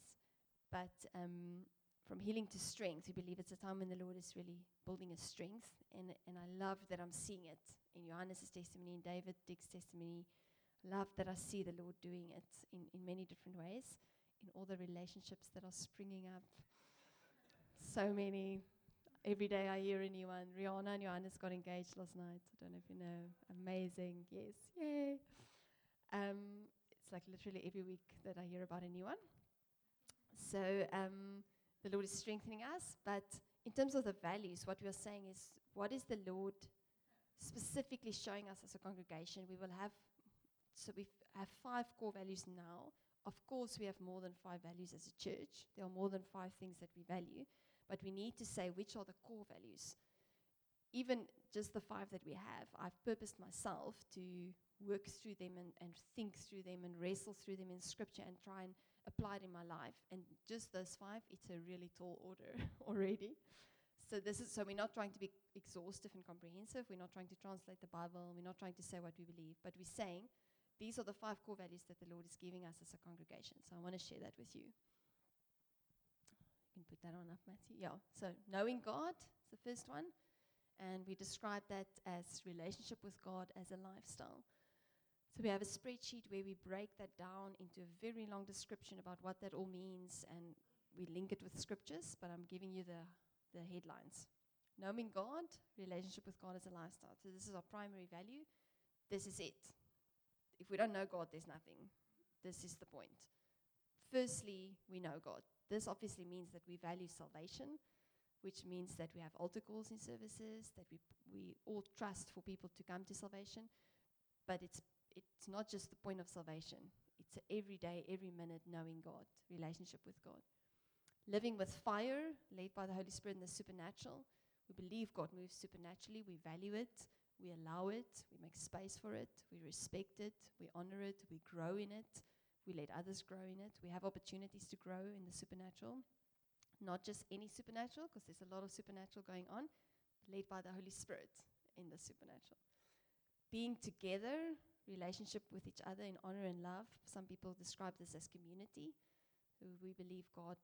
But um, from healing to strength, we believe it's a time when the Lord is really building a strength. And, and I love that I'm seeing it in Johannes' testimony, in David Dick's testimony. Love that I see the Lord doing it in, in many different ways, in all the relationships that are springing up. So many every day I hear a new one. Rihanna and Johannes got engaged last night. I don't know if you know. Amazing. Yes. Yay. Um, it's like literally every week that I hear about a new one. So um, the Lord is strengthening us. But in terms of the values, what we are saying is what is the Lord specifically showing us as a congregation? We will have, so we have five core values now. Of course, we have more than five values as a church. There are more than five things that we value. But we need to say which are the core values. Even just the five that we have, I've purposed myself to work through them and, and think through them and wrestle through them in scripture and try and apply it in my life. And just those five, it's a really tall order (laughs) already. So this is so we're not trying to be exhaustive and comprehensive. We're not trying to translate the Bible. We're not trying to say what we believe, but we're saying these are the five core values that the Lord is giving us as a congregation. So I want to share that with you can put that on up, Matthew. Yeah. So knowing God is the first one. And we describe that as relationship with God as a lifestyle. So we have a spreadsheet where we break that down into a very long description about what that all means, and we link it with scriptures, but I'm giving you the, the headlines. Knowing God, relationship with God as a lifestyle. So this is our primary value. This is it. If we don't know God, there's nothing. This is the point. Firstly, we know God. This obviously means that we value salvation, which means that we have altar calls in services, that we, we all trust for people to come to salvation. But it's, it's not just the point of salvation, it's every day, every minute knowing God, relationship with God. Living with fire, led by the Holy Spirit in the supernatural. We believe God moves supernaturally, we value it, we allow it, we make space for it, we respect it, we honor it, we grow in it we let others grow in it. We have opportunities to grow in the supernatural. Not just any supernatural, because there's a lot of supernatural going on, led by the Holy Spirit in the supernatural. Being together, relationship with each other in honor and love. Some people describe this as community. We believe God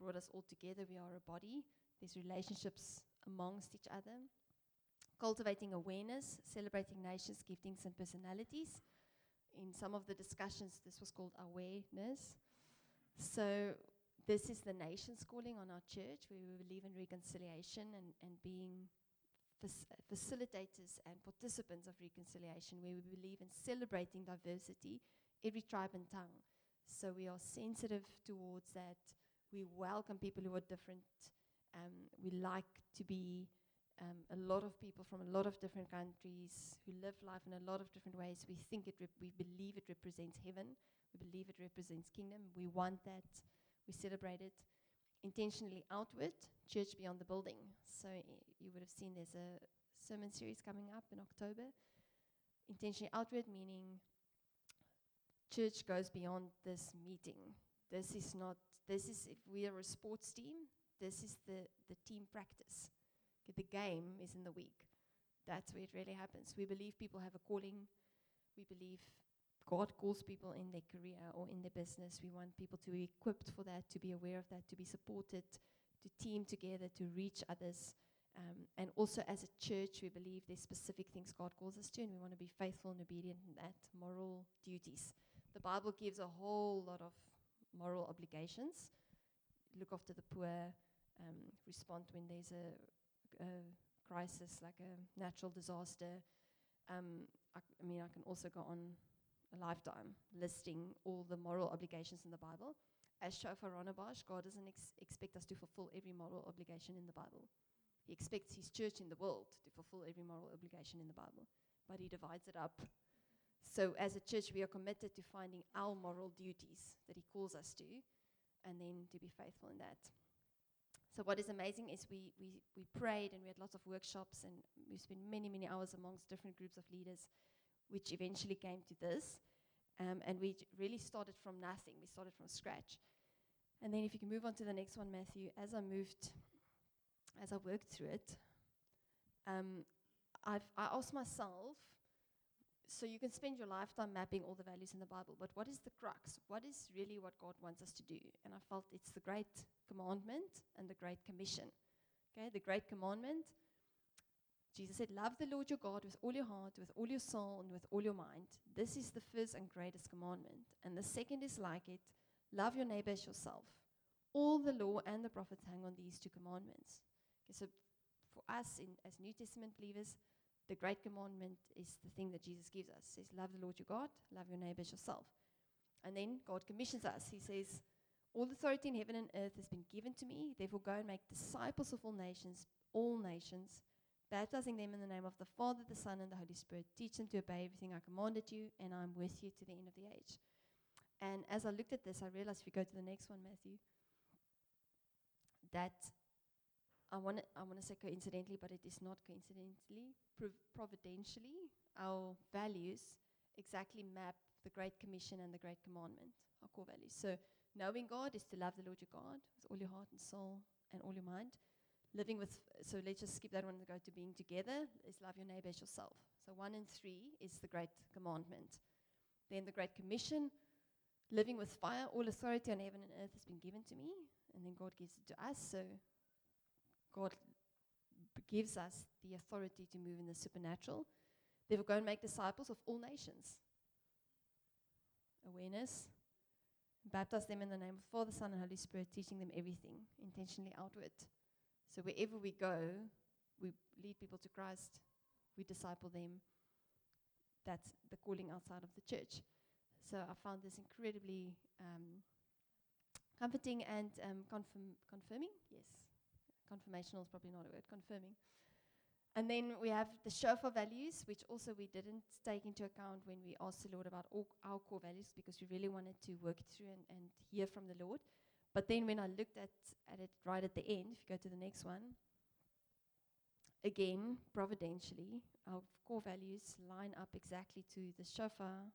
brought us all together. We are a body. There's relationships amongst each other. Cultivating awareness, celebrating nations, giftings, and personalities in some of the discussions, this was called awareness. So, this is the nation's calling on our church, we believe in reconciliation and, and being facilitators and participants of reconciliation, where we believe in celebrating diversity, every tribe and tongue. So we are sensitive towards that. We welcome people who are different. Um, we like to be um, a lot of people from a lot of different countries who live life in a lot of different ways. We think it, we believe it represents heaven. We believe it represents kingdom. We want that. We celebrate it. Intentionally outward, church beyond the building. So you would have seen there's a sermon series coming up in October. Intentionally outward meaning church goes beyond this meeting. This is not, this is, if we are a sports team, this is the, the team practice. The game is in the week. That's where it really happens. We believe people have a calling. We believe God calls people in their career or in their business. We want people to be equipped for that, to be aware of that, to be supported, to team together, to reach others. Um, and also, as a church, we believe there's specific things God calls us to, and we want to be faithful and obedient in that, moral duties. The Bible gives a whole lot of moral obligations look after the poor, um, respond when there's a, a crisis like a natural disaster. Um, I, I mean, I can also go on lifetime listing all the moral obligations in the Bible. As Shofar Rondebosch, God doesn't ex- expect us to fulfill every moral obligation in the Bible. He expects His church in the world to fulfill every moral obligation in the Bible, but He divides it up. So, as a church, we are committed to finding our moral duties that He calls us to, and then to be faithful in that. So, what is amazing is we, we, we prayed and we had lots of workshops, and we spent many, many hours amongst different groups of leaders, which eventually came to this. Um, and we really started from nothing, we started from scratch. And then, if you can move on to the next one, Matthew, as I moved, as I worked through it, um, I asked myself, so you can spend your lifetime mapping all the values in the Bible, but what is the crux? What is really what God wants us to do? And I felt it's the great commandment and the great commission. Okay, the great commandment, Jesus said, Love the Lord your God with all your heart, with all your soul, and with all your mind. This is the first and greatest commandment. And the second is like it love your neighbor as yourself. All the law and the prophets hang on these two commandments. Okay, so for us in, as New Testament believers, the great commandment is the thing that Jesus gives us. He says, Love the Lord your God, love your neighbor as yourself. And then God commissions us. He says, All authority in heaven and earth has been given to me. Therefore, go and make disciples of all nations, all nations, baptizing them in the name of the Father, the Son, and the Holy Spirit. Teach them to obey everything I commanded you, and I'm with you to the end of the age. And as I looked at this, I realized if you go to the next one, Matthew, that I want to I want to say coincidentally, but it is not coincidentally, prov- providentially, our values exactly map the Great Commission and the Great Commandment, our core values. So, knowing God is to love the Lord your God with all your heart and soul and all your mind. Living with, so let's just skip that one and go to being together, is love your neighbor as yourself. So, one and three is the Great Commandment. Then the Great Commission, living with fire, all authority on heaven and earth has been given to me, and then God gives it to us. So, God gives us the authority to move in the supernatural. Therefore, go and make disciples of all nations. Awareness. Baptize them in the name of the Father, Son, and Holy Spirit, teaching them everything, intentionally outward. So wherever we go, we lead people to Christ, we disciple them. That's the calling outside of the church. So I found this incredibly um, comforting and um, confirm, confirming. Yes, confirmational is probably not a word. Confirming. And then we have the shofar values, which also we didn't take into account when we asked the Lord about all our core values because we really wanted to work through and, and hear from the Lord. But then when I looked at, at it right at the end, if you go to the next one, again, providentially, our core values line up exactly to the shofar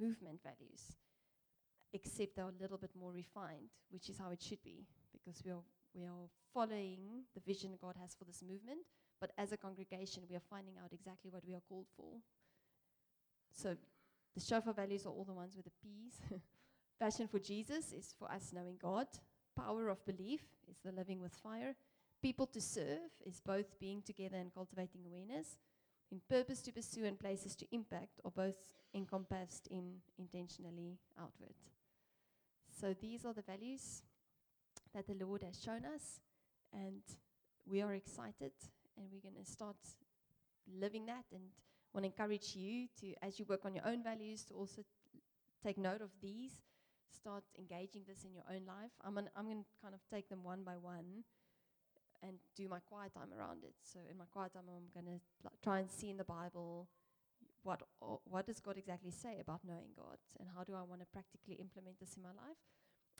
movement values, except they're a little bit more refined, which is how it should be, because we are, we are following the vision God has for this movement, but as a congregation, we are finding out exactly what we are called for. So the shofar values are all the ones with the P's. (laughs) Passion for Jesus is for us knowing God. Power of belief is the living with fire. People to serve is both being together and cultivating awareness. In purpose to pursue and places to impact are both encompassed in intentionally outward. So these are the values that the Lord has shown us, and we are excited and we're going to start living that. And want to encourage you to, as you work on your own values, to also take note of these. Start engaging this in your own life. I'm, I'm going to kind of take them one by one and do my quiet time around it. So in my quiet time, I'm going to try and see in the Bible what what does God exactly say about knowing God, and how do I want to practically implement this in my life.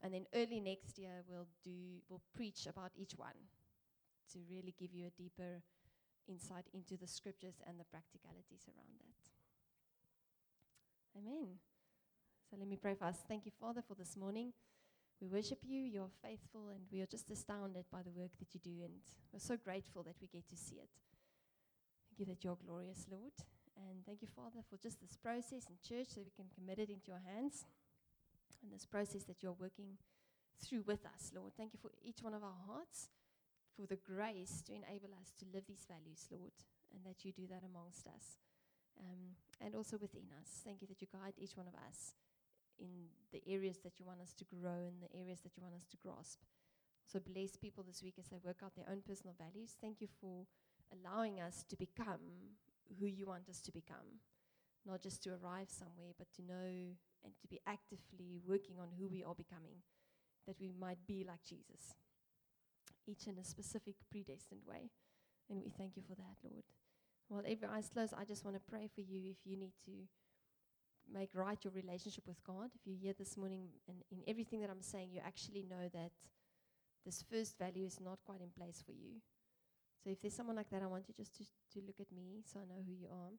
And then early next year, we'll do we'll preach about each one to really give you a deeper insight into the scriptures and the practicalities around that. Amen. So let me pray for us. Thank you, Father, for this morning. We worship you, you're faithful, and we are just astounded by the work that you do, and we're so grateful that we get to see it. Thank you that you're glorious, Lord. And thank you, Father, for just this process in church so we can commit it into your hands and this process that you're working through with us, Lord. Thank you for each one of our hearts, for the grace to enable us to live these values, Lord, and that you do that amongst us um, and also within us. Thank you that you guide each one of us in the areas that you want us to grow, in the areas that you want us to grasp. So bless people this week as they work out their own personal values. Thank you for allowing us to become who you want us to become, not just to arrive somewhere, but to know and to be actively working on who we are becoming, that we might be like Jesus, each in a specific predestined way. And we thank you for that, Lord. While every eye's closed, I just want to pray for you if you need to make right your relationship with God. If you're here this morning and in everything that I'm saying, you actually know that this first value is not quite in place for you. So if there's someone like that, I want you just to, to look at me so I know who you are.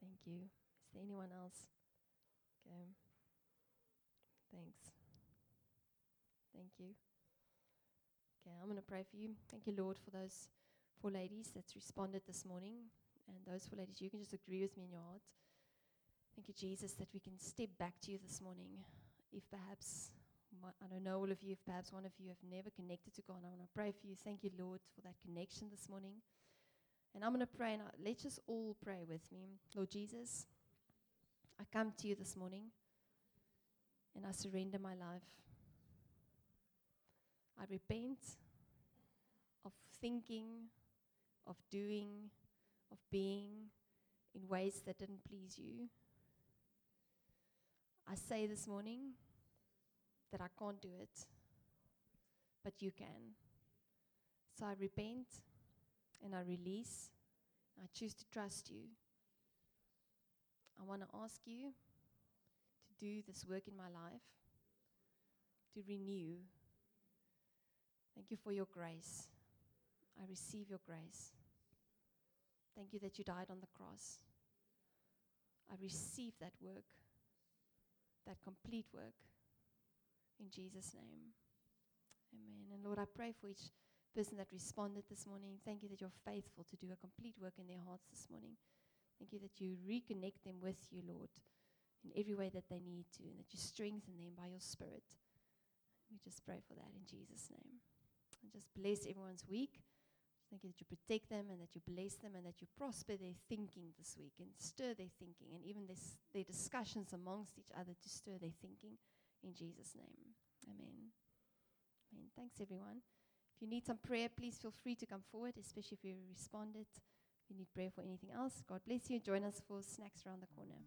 Thank you. Is there anyone else? Okay. Thanks. Thank you. Okay, I'm going to pray for you. Thank you, Lord, for those four ladies that's responded this morning. And those four ladies, you can just agree with me in your heart. Thank you, Jesus, that we can step back to you this morning. If perhaps, I don't know all of you, if perhaps one of you have never connected to God, I want to pray for you. Thank you, Lord, for that connection this morning. And I'm going to pray, and let's just all pray with me. Lord Jesus, I come to you this morning and I surrender my life. I repent of thinking, of doing, of being in ways that didn't please you. I say this morning that I can't do it, but you can. So I repent and I release. I choose to trust you. I want to ask you to do this work in my life, to renew. Thank you for your grace. I receive your grace. Thank you that you died on the cross. I receive that work that complete work. In Jesus' name. Amen. And Lord, I pray for each person that responded this morning. Thank you that you're faithful to do a complete work in their hearts this morning. Thank you that you reconnect them with you, Lord, in every way that they need to, and that you strengthen them by your Spirit. We just pray for that in Jesus' name. And just bless everyone's week. Thank you that you protect them and that you bless them and that you prosper their thinking this week and stir their thinking and even this, their discussions amongst each other to stir their thinking in Jesus' name. Amen. Amen. Thanks, everyone. If you need some prayer, please feel free to come forward, especially if you responded. If you need prayer for anything else, God bless you. Join us for snacks around the corner.